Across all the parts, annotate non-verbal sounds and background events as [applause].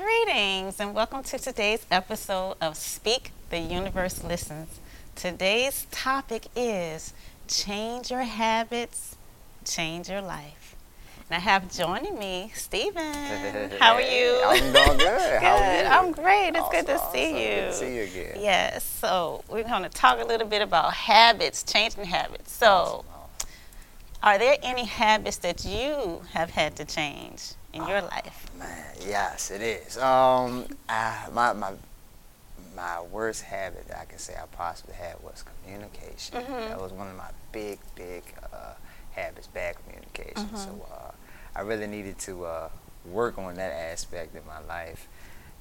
Greetings and welcome to today's episode of Speak the Universe Listens. Today's topic is Change Your Habits, Change Your Life. And I have joining me Stephen. How are you? [laughs] I'm doing good. good. How are you? I'm great. It's good to Awesome, see awesome. you. Good to see you again. Yes. So we're going to talk a little bit about habits, changing habits. So, Awesome. are there any habits that you have had to change in your life? Man, yes, it is. Um, I, my my my worst habit that I can say I possibly had was communication. Mhm. That was one of my big, big uh, habits, bad communication. Mhm. So uh, I really needed to uh, work on that aspect of my life.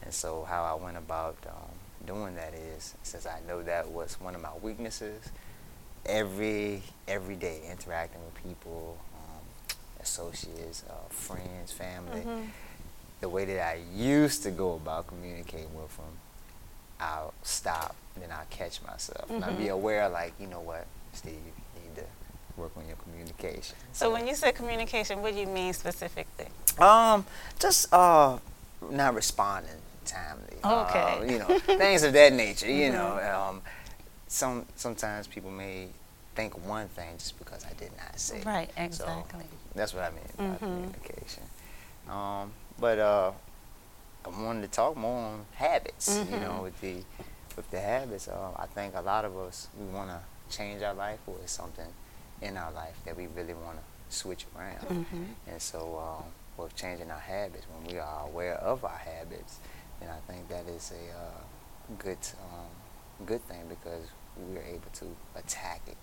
And so how I went about um, doing that is, since I know that was one of my weaknesses, every every day interacting with people, associates, uh, friends, family Mhm. the way that I used to go about communicating with them, I'll stop and then I'll catch myself. And I'll be Mhm. aware, like, you know what, Steve, you need to work on your communication. So when you say communication, what do you mean specifically? Um, just uh, not responding timely. Okay. Uh, you know, things of that nature. You [laughs] Mhm. know, um, some sometimes people may think one thing just because I did not say. it. Right, So, exactly. that's what I mean by Mhm. communication. Um, but uh, I wanted to talk more on habits. You know, with the with the habits, uh, I think a lot of us we want to change our life, or it's something in our life that we really want to switch around. Mhm. And so, um, with changing our habits, when we are aware of our habits, then I think that is a uh, good um, good thing because we're able to attack it.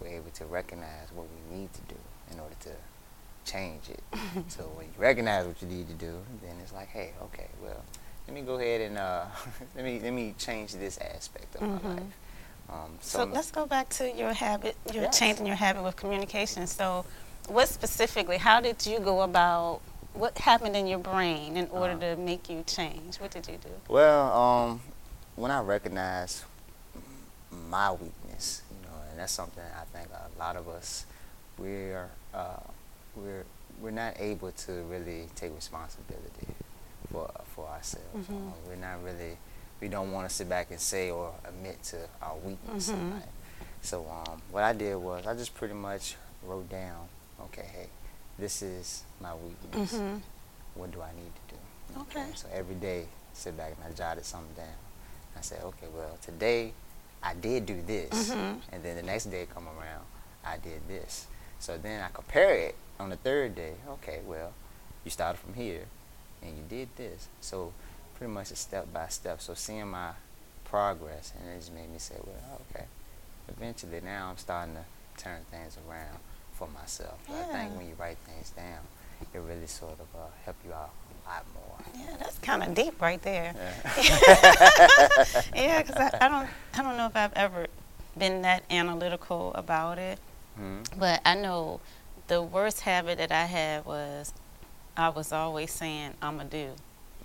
We're able to recognize what we need to do in order to change it. [laughs] so when you recognize what you need to do, then it's like, hey, okay, well, let me go ahead and uh, [laughs] let me let me change this aspect of Mhm. my life. Um, So some- let's go back to your habit, your Yes. changing your habit with communication. So, what specifically, how did you go about, what happened in your brain in order Uh-huh. to make you change? What did you do? Well, um, when I recognize my weakness, you know, and that's something I think a lot of us we're uh, we're we're not able to really take responsibility for for ourselves. Mhm. Um, we're not really we don't want to sit back and say or admit to our weakness in Mhm. life. So um, what I did was I just pretty much wrote down, okay, hey, this is my weakness Mhm. what do I need to do? Okay. So every day, sit back and I jotted something down. I said, okay, well, today I did do this, Mhm. and then the next day come around, I did this. So then I compare it on the third day. Okay, well, you started from here, and you did this. So pretty much it's step by step. So seeing my progress, and it just made me say, well, okay. Eventually, now I'm starting to turn things around for myself. I Yeah. think when you write things down, it really sort of uh, help you out a lot more. Yeah, that's kind of deep right there. Yeah. yeah, because I, I don't, I don't know if I've ever been that analytical about it. Mhm. But I know the worst habit that I had was I was always saying, I'm going to do.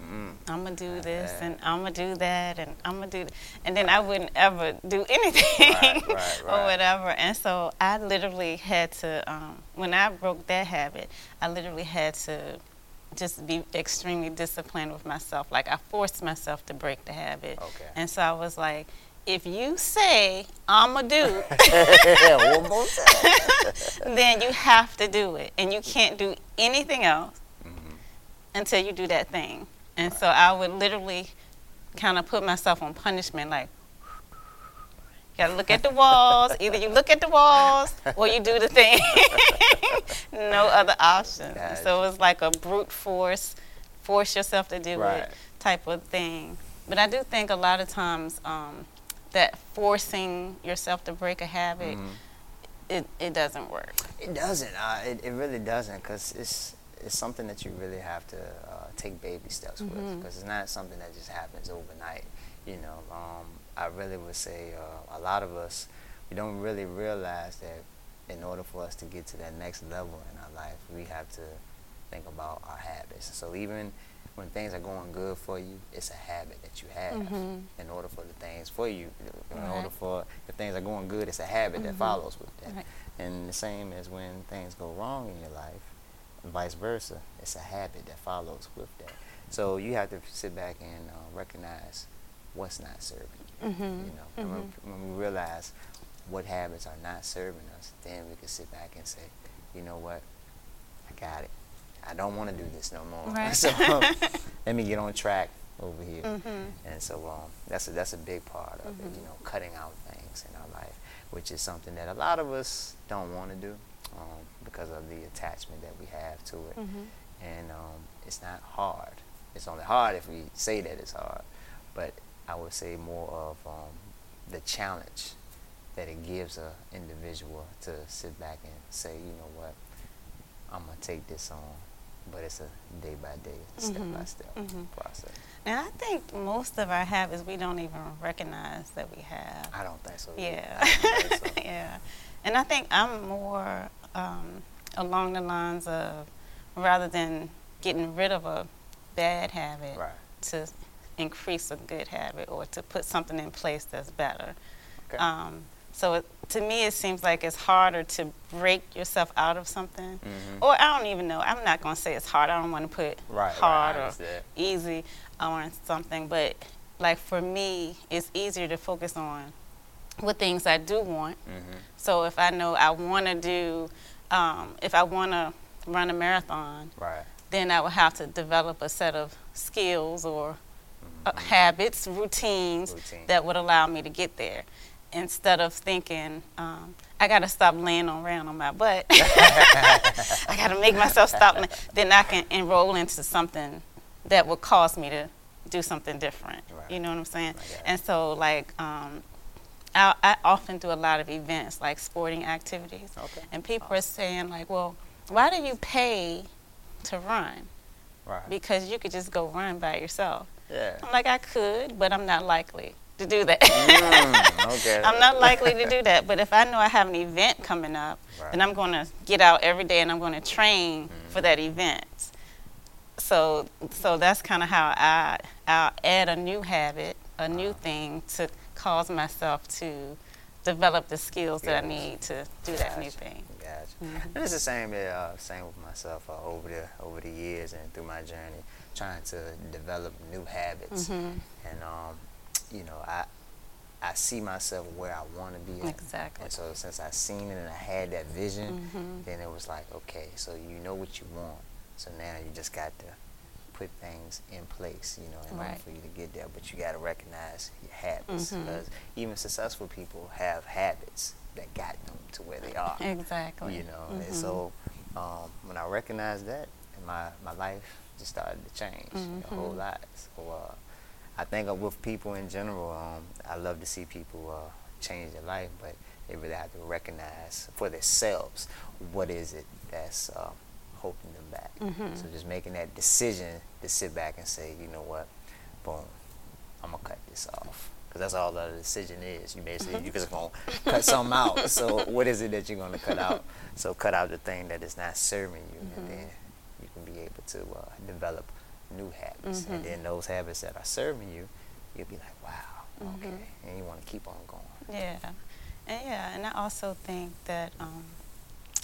Mm. I'm to do this right. and I'm going to do that and I'm going to do th- And then I wouldn't ever do [laughs] anything Right, right, or whatever. And so I literally had to, um, when I broke that habit, I literally had to just be extremely disciplined with myself. Like I forced myself to break the habit. Okay. And so I was like, if you say I'm going to do, [laughs] [laughs] One more time. then you have to do it and you can't do anything else Mhm. until you do that thing and so i would literally kind of put myself on punishment like you gotta look at the walls either you look at the walls or you do the thing [laughs] no other option Gotcha. so it was like a brute force force yourself to do Right. it type of thing but i do think a lot of times um, that forcing yourself to break a habit Mhm. it, it doesn't work It doesn't. Uh, it, it really doesn't because it's it's something that you really have to uh, take baby steps with Mhm. because it's not something that just happens overnight. You know, um, I really would say uh, a lot of us we don't really realize that in order for us to get to that next level in our life, we have to think about our habits. So even when things are going good for you, it's a habit that you have. Mhm. In order for the things for you, in Right. order for if things are going good, it's a habit that Mhm. follows with that. Right. And the same as when things go wrong in your life, and vice versa, it's a habit that follows with that. So you have to sit back and uh, recognize what's not serving you. Mm-hmm. You know, and when, when we realize what habits are not serving us, then we can sit back and say, you know what, I got it. I don't want to do this no more. [laughs] Right. so [laughs] let me get on track over here. Mhm. And so um, that's a that's a big part of Mm-hmm. it. You know, cutting out things in our life, which is something that a lot of us don't want to do um, because of the attachment that we have to it. Mhm. And um, it's not hard. It's only hard if we say that it's hard. But I would say more of um, the challenge that it gives a individual to sit back and say, you know what, I'm gonna take this on, but it's a day by day, step by step Mhm. process. And I think most of our habits we don't even recognize that we have. I don't think so. Yeah. Think so. [laughs] yeah. And I think I'm more um, along the lines of rather than getting rid of a bad habit Right. to increase a good habit or to put something in place that's better. Okay. Um, so it, to me, it seems like it's harder to break yourself out of something. Mhm. Or I don't even know. I'm not going to say it's hard. I don't want to put Right, right, hard I or easy on something. But like for me, it's easier to focus on what things I do want. Mhm. So if I know I want to do, um, if I want to run a marathon, Right. then I would have to develop a set of skills or uh, habits, routines Routine. that would allow me to get there. Instead of thinking, um, I got to stop laying around on my butt. [laughs] I got to make myself stop. Then I can enroll into something that would cause me to do something different. Right. You know what I'm saying? Got it. And so, like, um, I, I often do a lot of events, like sporting activities. Okay. And people are saying, like, well, why do you pay to run? Right. Because you could just go run by yourself. Yeah. I'm like, I could, but I'm not likely to do that. Mm, okay. [laughs] I'm not likely to do that. But if I know I have an event coming up, Right. then I'm going to get out every day and I'm going to train for that event. So, so that's kind of how I I add a new habit, a new Uh-huh. thing to cause myself to develop the skills that I need to do that new thing. Gotcha. Mhm. And it's the same, uh, same with myself uh, over the over the years and through my journey, trying to develop new habits. Mhm. And um, you know, I I see myself where I want to be. At. Exactly. And so since I seen it and I had that vision, Mhm. then it was like, okay, so you know what you want. So now you just got to put things in place, you know, in order for you to get there. But you got to recognize your habits Mhm. because even successful people have habits that got them to where they are. Exactly. You know, and Mhm. so um, when I recognized that, in my my life just started to change a whole lot. So uh, I think with people in general, um, I love to see people uh, change their life, but they really have to recognize for themselves what is it that's uh, holding them back. Mhm. So just making that decision to sit back and say, you know what, boom, I'm gonna cut this off. Because that's all the decision is. You basically Mm-hmm. you just gonna cut something out. So what is it that you're gonna cut out? So cut out the thing that is not serving you, Mhm. and then you can be able to uh, develop new habits. Mhm. And then those habits that are serving you, you'll be like, wow, Mhm. okay, and you want to keep on going. Yeah, and yeah, and I also think that um,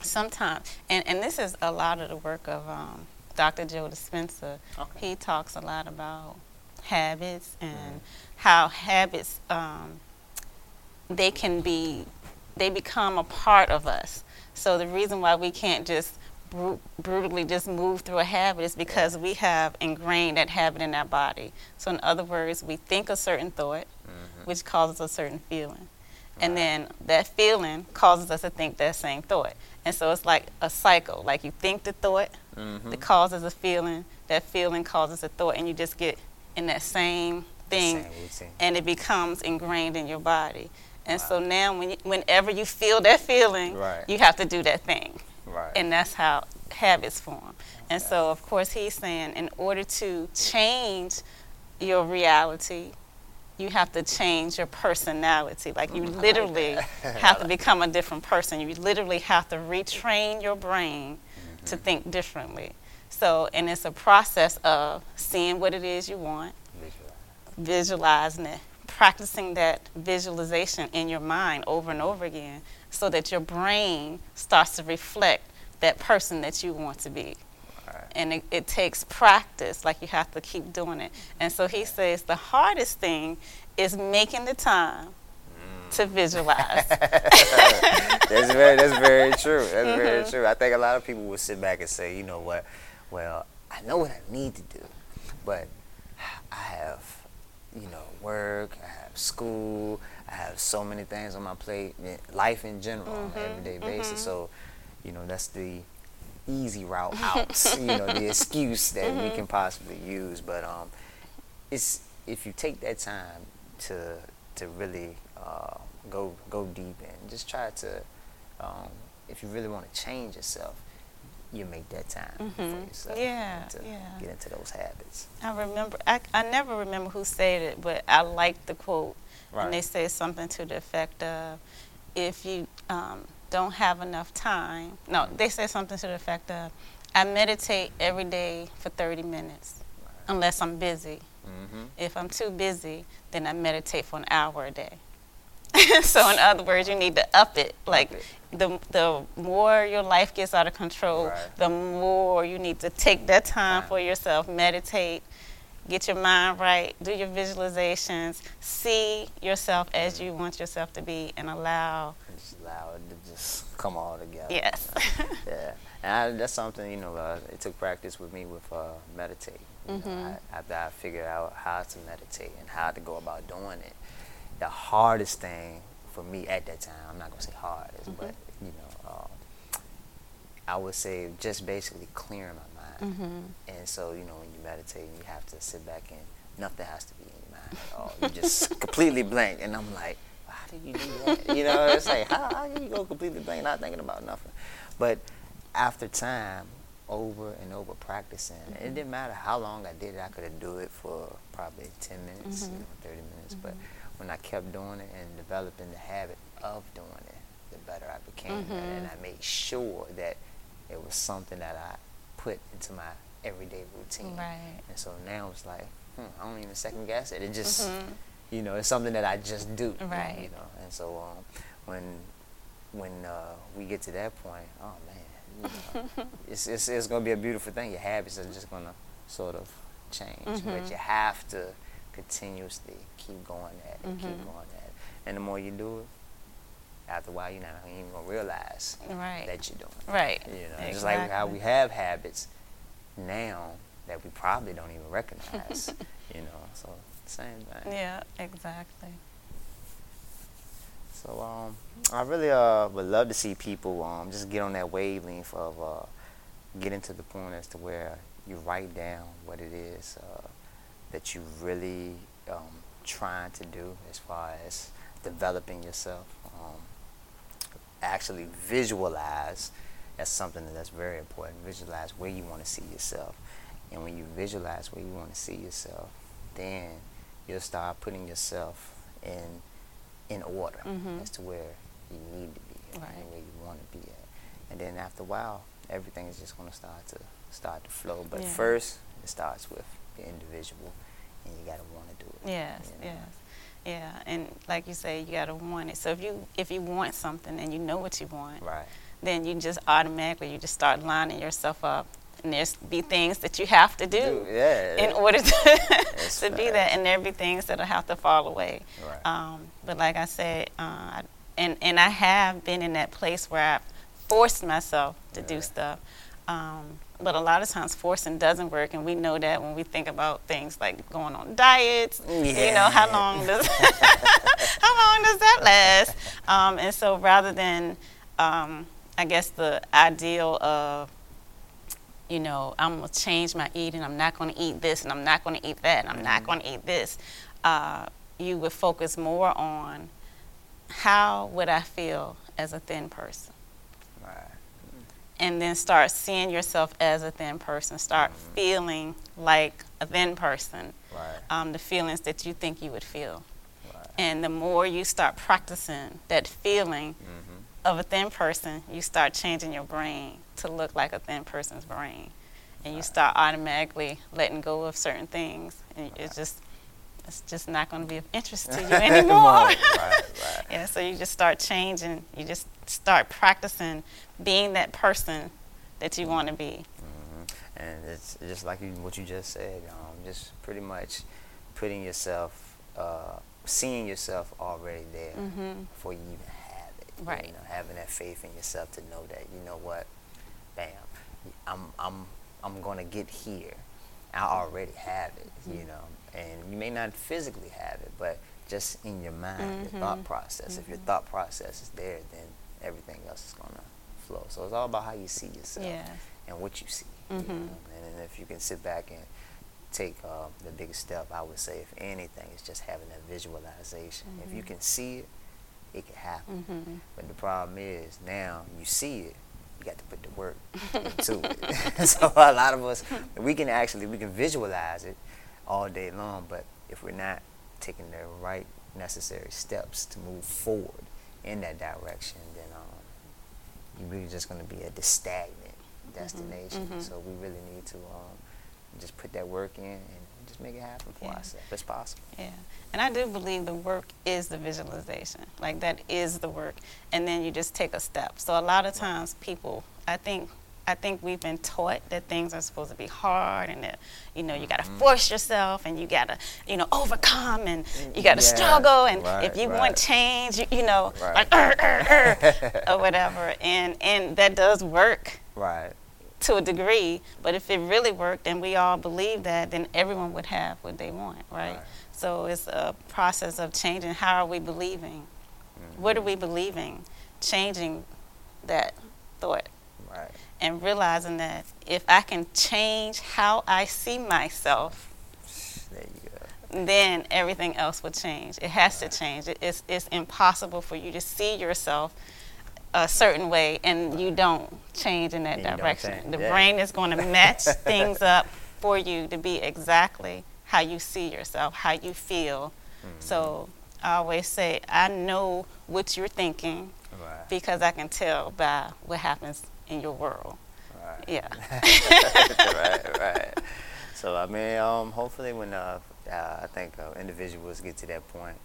sometimes, and, and this is a lot of the work of um, Dr. Joe Dispenza. Okay. He talks a lot about habits and Mhm. how habits um, they can be they become a part of us. So the reason why we can't just bru- brutally just move through a habit is because we have ingrained that habit in our body. So in other words, we think a certain thought, Mhm. which causes a certain feeling. And Right. then that feeling causes us to think that same thought. And so it's like a cycle. Like you think the thought Mhm. that causes a feeling, that feeling causes a thought, and you just get in that same thing Same and it becomes ingrained in your body. And so now when you, whenever you feel that feeling, Right. you have to do that thing Right. and that's how habits form. And so, of course, he's saying in order to change your reality, you have to change your personality. Like you Mm, literally [laughs] have to become a different person. You literally have to retrain your brain to Mhm. think differently. So, and it's a process of seeing what it is you want, visualizing it, practicing that visualization in your mind over and over again so that your brain starts to reflect that person that you want to be. Right. And it, it takes practice, like you have to keep doing it. And so he says the hardest thing is making the time to visualize. [laughs] that's very that's very true. That's very Mm-hmm. true. I think a lot of people will sit back and say, you know what, well, I know what I need to do, but you know, work, I have school, I have so many things on my plate, eh, life in general on Mm-hmm. an everyday basis. So, you know, that's the easy route out. [laughs] you know, the excuse that Mm-hmm. we can possibly use. But um, it's if you take that time to to really uh, go go deep and just try to um, if you really want to change yourself you make that time for yourself Mm-hmm. Yeah, to yeah. get into those habits I remember, I, I never remember who said it, but I like the quote. Right. And they say something to the effect of, if you um, don't have enough time, no, they say something to the effect of, I meditate every day for 30 minutes, unless I'm busy. mm-hmm. If I'm too busy, then I meditate for an hour a day. [laughs] so, in other words, you need to up it. Like, the the more your life gets out of control, Right. the more you need to take that time Time. for yourself, meditate, get your mind right, do your visualizations, see yourself as you want yourself to be, and allow. just allow it to just come all together Yes. [laughs] yeah and I, that's something you know uh, it took practice with me with uh, meditating you know. I, after I figured out how to meditate and how to go about doing it the hardest thing for me at that time I'm not gonna say hardest Mm-hmm. but you know um, I would say just basically clearing my mind. Hmm and so you know when you meditate you have to sit back and nothing has to be in your mind at all. You just [laughs] completely blank. And I'm like how did you do that? You know it's like how, how do you go completely blank not thinking about nothing? But after time over and over practicing it didn't matter how long I did it I could have do it for probably 10 minutes you Mhm. know, 30 minutes but when I kept doing it and developing the habit of doing it the better I became it and. I made sure that it was something that I put into my everyday routine Right. and so now it's like hmm, I don't even second guess it it just Mhm. you know, it's something that I just do. Right. You know, and so um, when when uh, we get to that point, oh man, you know, [laughs] it's, it's it's gonna be a beautiful thing. Your habits are just gonna sort of change, but Mhm. you have to continuously keep going at it, keep Mhm. going at it, and the more you do it, after a while, you're not even gonna realize Right. that you're doing. it. Right. You know, just like how we have habits now that we probably don't even recognize. [laughs] you know, so same thing. Yeah, exactly. So um, I really uh would love to see people um just get on that wavelength of uh getting to the point as to where you write down what it is uh, that you really um trying to do as far as developing yourself. Um, actually visualize that's something that's very important. Visualize where you want to see yourself, and when you visualize where you want to see yourself, then you'll start putting yourself in in order Mhm. as to where you need to be at Right. and where you want to be at. And then after a while, everything is just going to start to start to flow. But Yeah. first, it starts with the individual, and you got to want to do it. Yes, you know? yes. Yeah, and like you say, you gotta want it. So if you if you want something and you know what you want, Right. then you just automatically you just start lining yourself up, and there's be things that you have to do yeah. in order to [laughs] to be that, and there be things that'll have to fall away. Right. Um, but like I said, uh, and and I have been in that place where I've forced myself to do stuff. Um, but a lot of times forcing doesn't work, and we know that when we think about things like going on diets. yeah. You know how long does [laughs] how long does that last? Um, and so rather than, um, I guess the ideal of you know, I'm gonna change my eating. I'm not gonna eat this, and I'm not gonna eat that, and I'm not Mhm. gonna eat this. Uh, you would focus more on how would I feel as a thin person, Right. And then start seeing yourself as a thin person. Start Mhm. feeling like a thin person. Right. Um, the feelings that you think you would feel, Right. and the more you start practicing that feeling Mm-hmm. of a thin person, you start changing your brain to look like a thin person's brain. And you start automatically letting go of certain things. And it's just it's just not going to be of interest to [laughs] you anymore. right. Right. [laughs] yeah, so you just start changing. You just start practicing being that person that you want to be. hmm and it's just like you, what you just said. Um, just pretty much putting yourself, uh, seeing yourself already there Mhm. before you even have it. Right. You know, having that faith in yourself to know that you know what, bam, I'm I'm I'm gonna get here. I already have it. You Mhm. know, and you may not physically have it, but just in your mind, your thought Mhm. process. If your Mhm. thought process is there, then everything else is gonna flow. So it's all about how you see yourself Yeah. and what you see. you Mhm. know? And if you can sit back and take uh, the biggest step, I would say, if anything, is just having that visualization. If you Mhm. can see it, it can happen. Mhm. But the problem is now you see it, you got to put the work [laughs] into it. [laughs] so a lot of us, we can actually we can visualize it all day long, but if we're not taking the right necessary steps to move forward in that direction, then um, you're really just going to be at this stagnant destination. mhm. So we really need to um, just put that work in and just make it happen for Yeah. ourselves. It's possible. Yeah. And I do believe the work is the visualization. Like that is the work. And then you just take a step. So a lot of times people I think I think we've been taught that things are supposed to be hard and that you know you got to Mhm. force yourself and you got to you know overcome and you got to Yeah, struggle and right, if you right. want change you, you know Right. like or [laughs] whatever and and that does work Right. to a degree, but if it really worked and we all believe that, then everyone would have what they want, right? So it's a process of changing. How are we believing? What are Mhm. we believing? Changing that thought. And realizing that if I can change how I see myself, There you go. then everything else will change. It has to change. It- It's, it's impossible for you to see yourself a certain way and you don't change in that you direction. The yeah. brain is going [laughs] to match things up for you to be exactly how you see yourself, how you feel. So I always say, I know what you're thinking Right. because I can tell by what happens in your world. Right. Yeah. [laughs] right, right. So I mean, um, hopefully, when uh, uh, I think uh, individuals get to that point,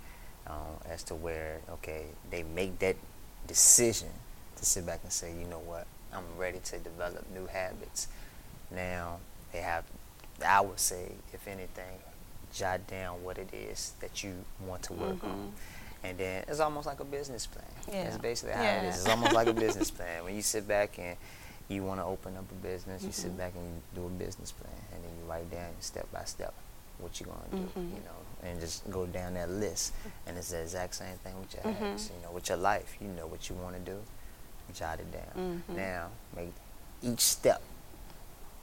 um, as to where okay, they make that decision to sit back and say, you know what, I'm ready to develop new habits. Now they have, I would say, if anything, jot down what it is that you want to work on. And then it's almost like a business plan. That's basically how it Yeah. is. It's almost like a [laughs] business plan. When you sit back and you want to open up a business, you sit Mhm. back and you do a business plan, and then you write down step by step what you're gonna do, Mhm. you know, and just go down that list. And it's the exact same thing with your Mhm. habits, you know, with your life. You know what you want to do, jot it down. Mhm. Now, make each step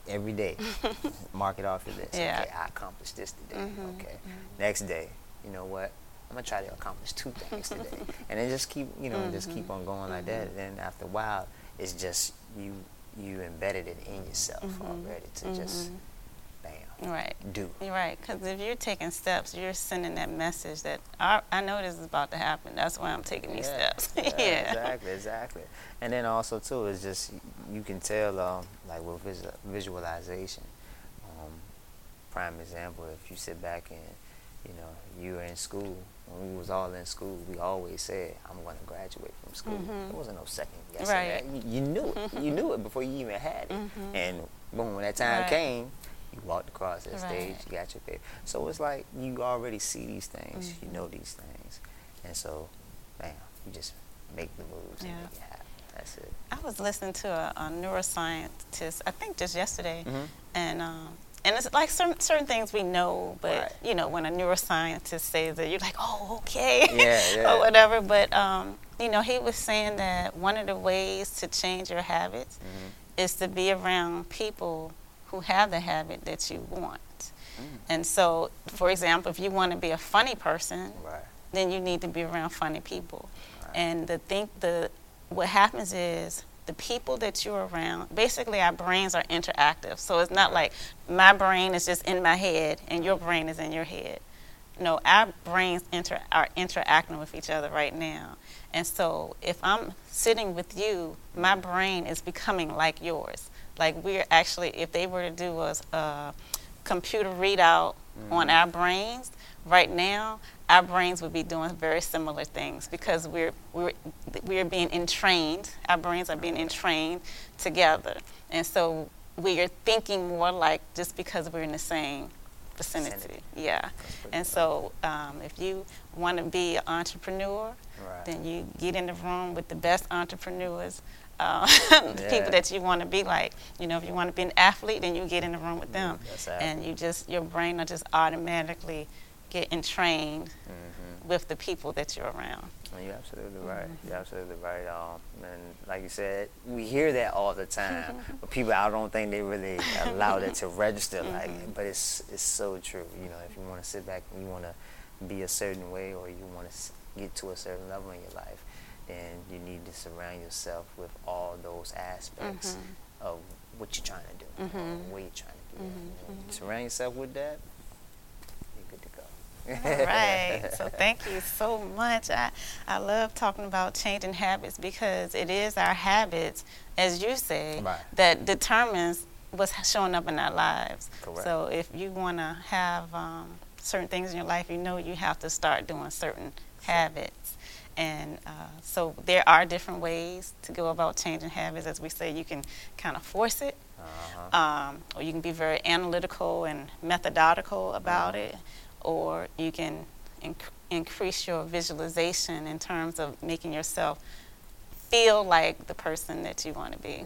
every day. [laughs] Mark it off your list. Yeah. Okay, I accomplished this today. Mhm. Okay, next day, you know what? I'm gonna try to accomplish two things today, [laughs] and then just keep, you know, just keep Mhm. on going like that. And then after a while, it's just you you embedded it in yourself Mhm. already to just bam Right. do. You're right, because if you're taking steps, you're sending that message that I, I know this is about to happen. That's why I'm taking these Yeah, steps. [laughs] yeah, yeah. exactly, exactly. And then also too, it's just you can tell, um, like with visual, visualization. Um, prime example, if you sit back and you know you were in school when we was all in school, we always said, "I'm going to graduate from school." Mhm. There wasn't no second guessing Right. that. You, you knew it. you knew it before you even had it. Mhm. And boom, when that time Right. came, you walked across that stage, you got your paper. So it's like you already see these things, you Mhm. know these things, and so, bam, you just make the moves Yeah. and make it happen. That's it. I was listening to a, a neuroscientist, I think just yesterday, Mhm. and um, and it's like certain certain things we know, but Right. you know when a neuroscientist says it, you're like, oh, okay, Yeah, yeah. [laughs] or whatever. But um, you know, he was saying that one of the ways to change your habits Mhm. is to be around people who have the habit that you want. Mm. And so, for example, if you want to be a funny person, Right. then you need to be around funny people. Right. And the think the what happens is the people that you're around, basically our brains are interactive. So it's not like my brain is just in my head and your brain is in your head. No, our brains inter- are interacting with each other right now. And so if I'm sitting with you, my brain is becoming like yours. Like we're actually, if they were to do a, a computer readout on Mhm. our brains, right now, our brains would be doing very similar things because we're we're we're being entrained. Our brains are being entrained together, and so we are thinking more like just because we're in the same vicinity. Vicinity. Yeah. And so um, if you want to be an entrepreneur, Right. then you get in the room with the best entrepreneurs, uh, [laughs] the Yeah. people that you want to be like. You know, if you want to be an athlete, then you get in the room with them, and you just your brain will just automatically get entrained hmm with the people that you're around. You're absolutely right. Mm-hmm. You're absolutely right. Um, and like you said, we hear that all the time, [laughs] but people, I don't think they really allow that to register. Like, Mm-hmm. but it's it's so true. You know, if you want to sit back and you want to be a certain way, or you want to get to a certain level in your life, then you need to surround yourself with all those aspects Mhm. of what you're trying to do, Mhm. where you're trying to be. at. And when you mhm. surround yourself with that, you're good to go. All right. So thank you [laughs] so much. I, I love talking about changing habits because it is our habits, as you say, Right. that determines what's showing up in our lives. Correct. So if you want to have um, certain things in your life, you know you have to start doing certain habits. And uh, so there are different ways to go about changing habits. As we say, you can kind of force it, Uh-huh. um, or you can be very analytical and methodical about it, or you can inc- increase your visualization in terms of making yourself feel like the person that you want to be.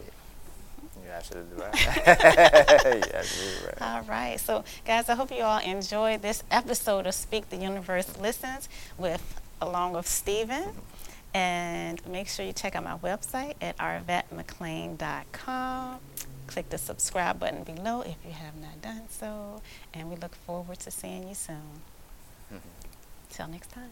You're absolutely right. [laughs] [laughs] You're absolutely right. All right, so guys, I hope you all enjoyed this episode of Speak the Universe Listens with along with Stephen. And make sure you check out my website at arvatmcclaine.com. Click the subscribe button below if you have not done so. And we look forward to seeing you soon. Mm-hmm. Till next time.